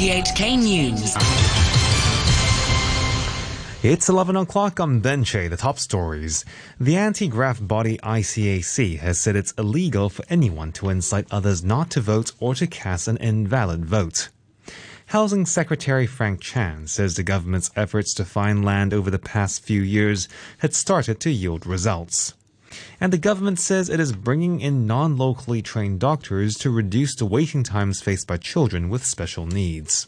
RTHK News. It's 11 o'clock on Benche, the top stories. The anti-graft body ICAC has said it's illegal for anyone to incite others not to vote or to cast an invalid vote. Housing Secretary Frank Chan says the government's efforts to find land over the past few years had started to yield results. And the government says it is bringing in non-locally trained doctors to reduce the waiting times faced by children with special needs.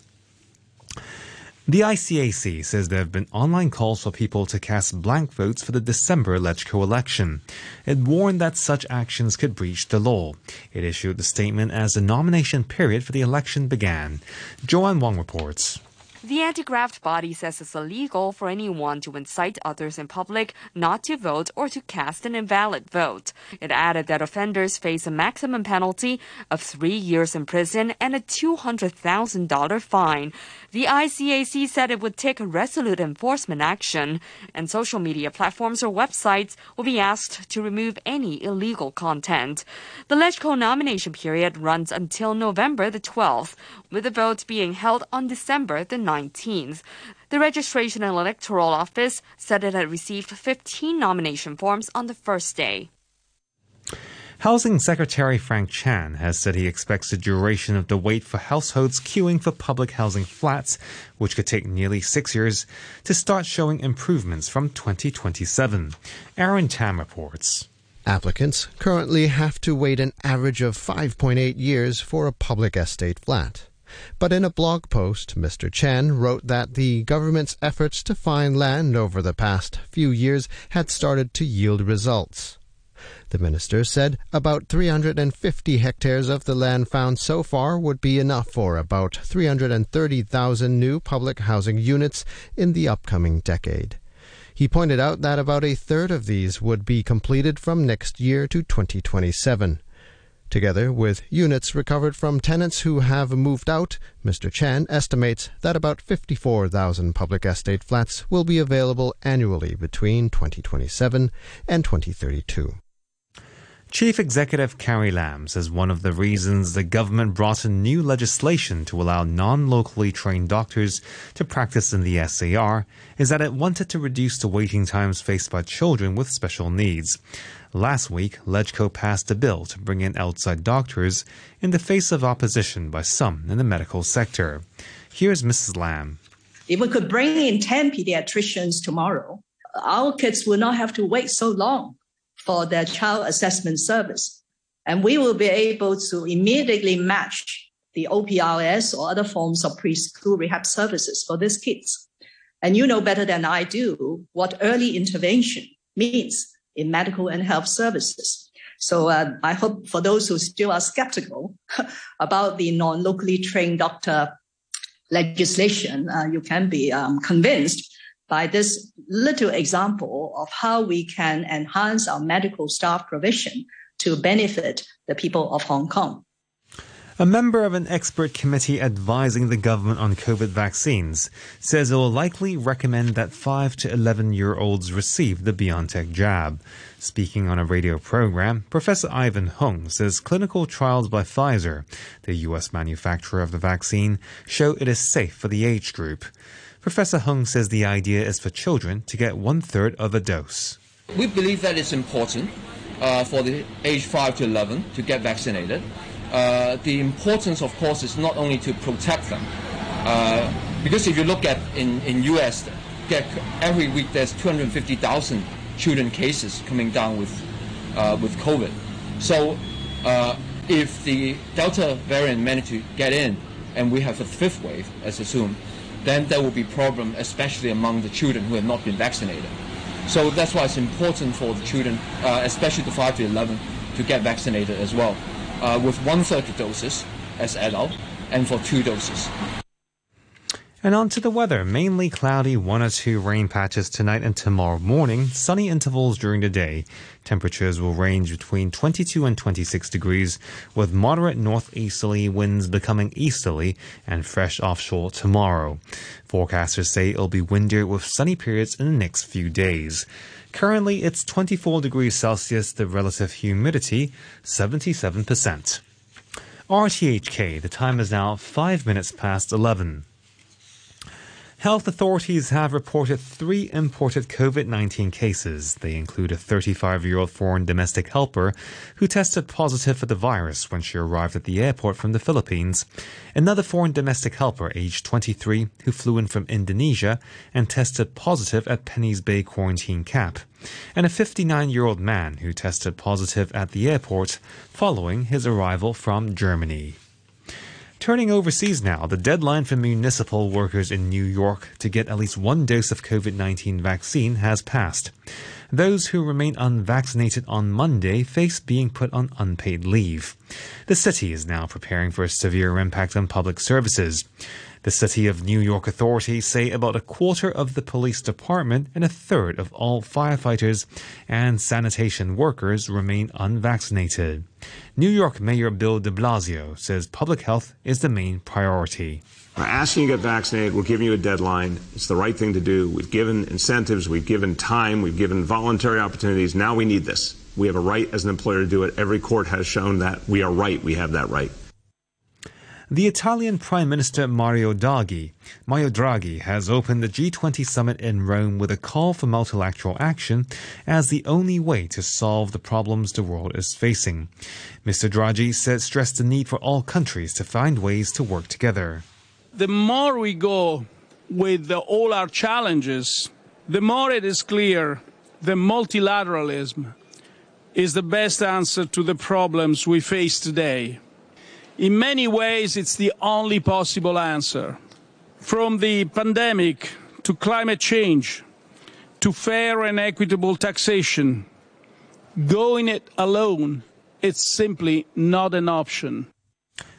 The ICAC says there have been online calls for people to cast blank votes for the December LegCo election. It warned that such actions could breach the law. It issued the statement as the nomination period for the election began. Joanne Wong reports. The anti-graft body says it's illegal for anyone to incite others in public not to vote or to cast an invalid vote. It added that offenders face a maximum penalty of three years in prison and a $200,000 fine. The ICAC said it would take resolute enforcement action, and social media platforms or websites will be asked to remove any illegal content. The LegCo nomination period runs until November the 12th, with the vote being held on December the 19th. The Registration and Electoral Office said it had received 15 nomination forms on the first day. Housing Secretary Frank Chan has said he expects the duration of the wait for households queuing for public housing flats, which could take nearly six years, to start showing improvements from 2027. Aaron Tam reports. Applicants currently have to wait an average of 5.8 years for a public estate flat. But in a blog post, Mr. Chan wrote that the government's efforts to find land over the past few years had started to yield results. The minister said about 350 hectares of the land found so far would be enough for about 330,000 new public housing units in the upcoming decade. He pointed out that about a third of these would be completed from next year to 2027. Together with units recovered from tenants who have moved out, Mr. Chan estimates that about 54,000 public estate flats will be available annually between 2027 and 2032. Chief Executive Carrie Lam says one of the reasons the government brought in new legislation to allow non locally trained doctors to practice in the SAR is that it wanted to reduce the waiting times faced by children with special needs. Last week, LegCo passed a bill to bring in outside doctors in the face of opposition by some in the medical sector. Here's Mrs. Lam. If we could bring in 10 pediatricians tomorrow, our kids will not have to wait so long for their child assessment service. And we will be able to immediately match the OPRS or other forms of preschool rehab services for these kids. And you know better than I do what early intervention means in medical and health services. So uh, I hope for those who still are skeptical about the non-locally trained doctor legislation, uh, you can be um, convinced by this little example of how we can enhance our medical staff provision to benefit the people of Hong Kong. A member of an expert committee advising the government on COVID vaccines says it will likely recommend that 5 to 11 year olds receive the BioNTech jab. Speaking on a radio program, Professor Ivan Hung says clinical trials by Pfizer, the U.S. manufacturer of the vaccine, show it is safe for the age group. Professor Hung says the idea is for children to get one third of a dose. We believe that it's important uh, for the age 5 to 11 to get vaccinated. Uh, the importance, of course, is not only to protect them, uh, because if you look at in in U.S. every week there's 250,000 children cases coming down with uh, with COVID. So uh, if the Delta variant managed to get in, and we have a fifth wave, as assumed, then there will be problem, especially among the children who have not been vaccinated. So that's why it's important for the children, uh, especially the 5 to 11, to get vaccinated as well, uh, with one-third doses as adult and for two doses. And on to the weather. Mainly cloudy, one or two rain patches tonight and tomorrow morning. Sunny intervals during the day. Temperatures will range between 22 and 26 degrees, with moderate northeasterly winds becoming easterly and fresh offshore tomorrow. Forecasters say it'll be windier with sunny periods in the next few days. Currently, it's 24 degrees Celsius, the relative humidity 77%. RTHK, the time is now 5 minutes past 11. Health authorities have reported three imported COVID 19 cases. They include a 35 year old foreign domestic helper who tested positive for the virus when she arrived at the airport from the Philippines, another foreign domestic helper aged 23 who flew in from Indonesia and tested positive at Penny's Bay quarantine camp, and a 59 year old man who tested positive at the airport following his arrival from Germany. Turning overseas now, the deadline for municipal workers in New York to get at least one dose of COVID 19 vaccine has passed. Those who remain unvaccinated on Monday face being put on unpaid leave. The city is now preparing for a severe impact on public services. The City of New York authorities say about a quarter of the police department and a third of all firefighters and sanitation workers remain unvaccinated. New York Mayor Bill de Blasio says public health is the main priority. We're asking you to get vaccinated. We're giving you a deadline. It's the right thing to do. We've given incentives. We've given time. We've given voluntary opportunities. Now we need this. We have a right as an employer to do it. Every court has shown that we are right. We have that right. The Italian Prime Minister Mario Draghi, Mario Draghi has opened the G20 summit in Rome with a call for multilateral action as the only way to solve the problems the world is facing. Mr. Draghi said stressed the need for all countries to find ways to work together. The more we go with the, all our challenges, the more it is clear that multilateralism is the best answer to the problems we face today. In many ways, it's the only possible answer. From the pandemic to climate change to fair and equitable taxation, going it alone, it's simply not an option.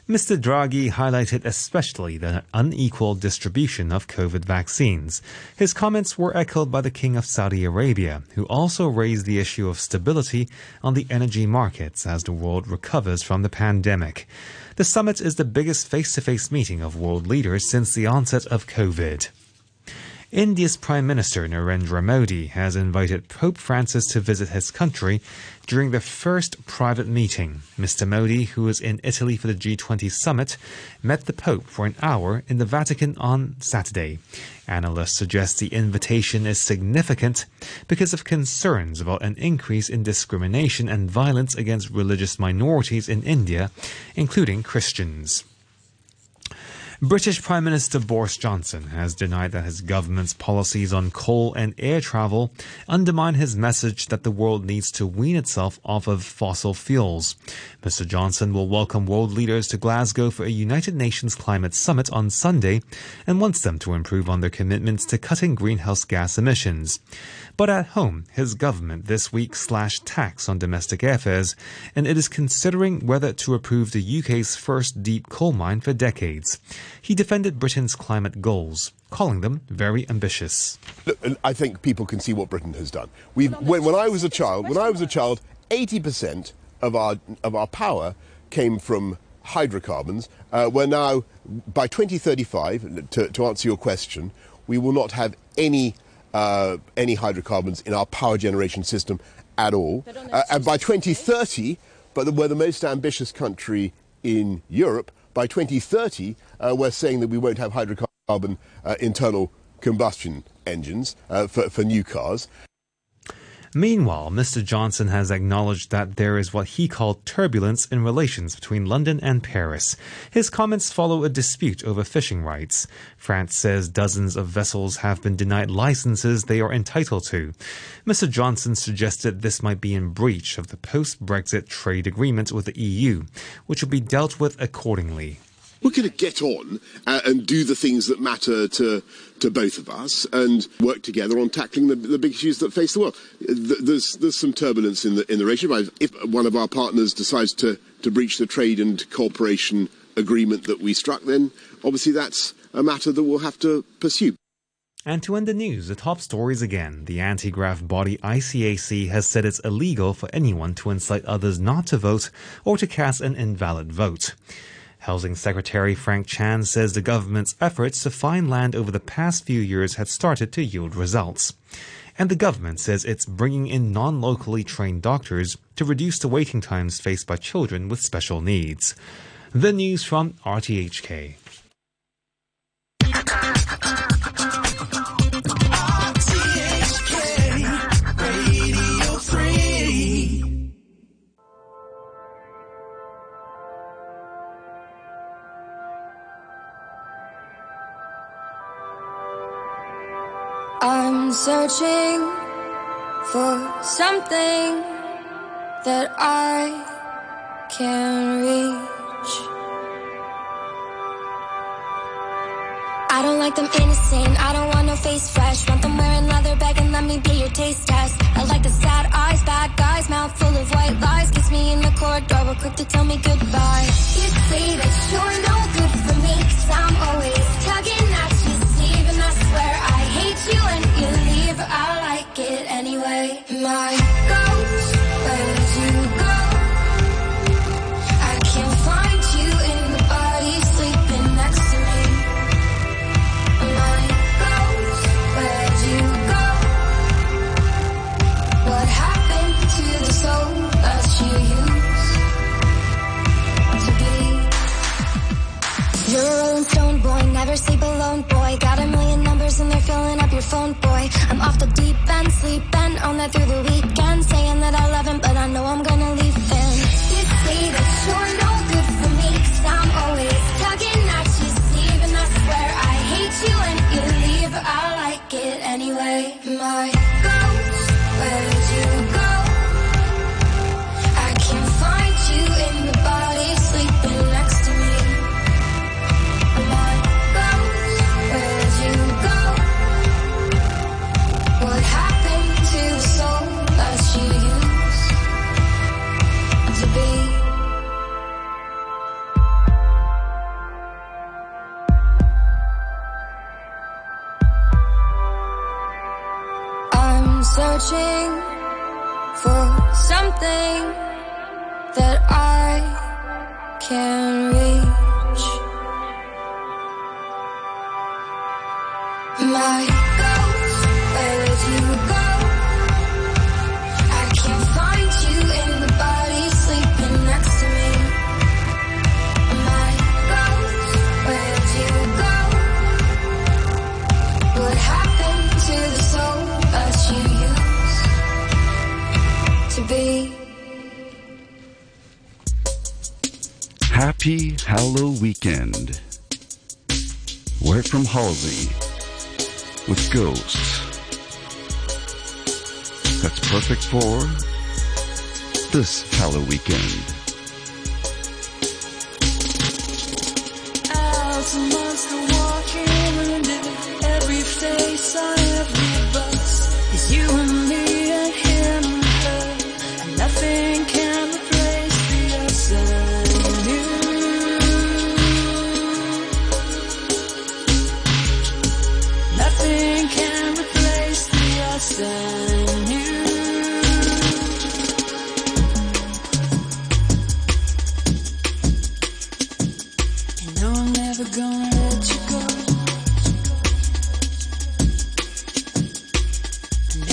Mr. Draghi highlighted especially the unequal distribution of COVID vaccines. His comments were echoed by the King of Saudi Arabia, who also raised the issue of stability on the energy markets as the world recovers from the pandemic. The summit is the biggest face to face meeting of world leaders since the onset of COVID. India's Prime Minister Narendra Modi has invited Pope Francis to visit his country during the first private meeting. Mr. Modi, who was in Italy for the G20 summit, met the Pope for an hour in the Vatican on Saturday. Analysts suggest the invitation is significant because of concerns about an increase in discrimination and violence against religious minorities in India, including Christians. British Prime Minister Boris Johnson has denied that his government's policies on coal and air travel undermine his message that the world needs to wean itself off of fossil fuels. Mr. Johnson will welcome world leaders to Glasgow for a United Nations climate summit on Sunday and wants them to improve on their commitments to cutting greenhouse gas emissions. But at home, his government this week slashed tax on domestic airfares, and it is considering whether to approve the UK's first deep coal mine for decades. He defended Britain's climate goals, calling them very ambitious. Look, I think people can see what Britain has done. we when, when I was a child, when I was a child, 80% of our of our power came from hydrocarbons. Uh, we're now, by 2035, to, to answer your question, we will not have any uh, any hydrocarbons in our power generation system at all. Uh, and by 2030, but we're the most ambitious country in Europe. By 2030, uh, we're saying that we won't have hydrocarbon uh, internal combustion engines uh, for, for new cars. Meanwhile, Mr. Johnson has acknowledged that there is what he called turbulence in relations between London and Paris. His comments follow a dispute over fishing rights. France says dozens of vessels have been denied licenses they are entitled to. Mr. Johnson suggested this might be in breach of the post Brexit trade agreement with the EU, which will be dealt with accordingly we're going to get on uh, and do the things that matter to to both of us and work together on tackling the, the big issues that face the world. There's there's some turbulence in the in the relationship. If one of our partners decides to to breach the trade and cooperation agreement that we struck, then obviously that's a matter that we'll have to pursue. And to end the news, the top stories again. The anti graft body ICAC has said it's illegal for anyone to incite others not to vote or to cast an invalid vote. Housing Secretary Frank Chan says the government's efforts to find land over the past few years have started to yield results. And the government says it's bringing in non locally trained doctors to reduce the waiting times faced by children with special needs. The news from RTHK. I'm searching for something that I can reach. I don't like them innocent. I don't want no face fresh. Want them wearing leather bag and let me be your taste test. I like the sad eyes, bad guys, mouth full of white lies. Kiss me in the corridor, but quick to tell me goodbye. You say that You're a rolling stone boy, never sleep alone, boy. Got a million numbers and they're filling your phone, boy. I'm off the deep end, sleeping on that through the weekend, saying that I love him, but I know I'm gonna leave that I can Happy Hallow Weekend. We're from Halsey with Ghosts. That's perfect for this Hallow Weekend.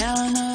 Now I know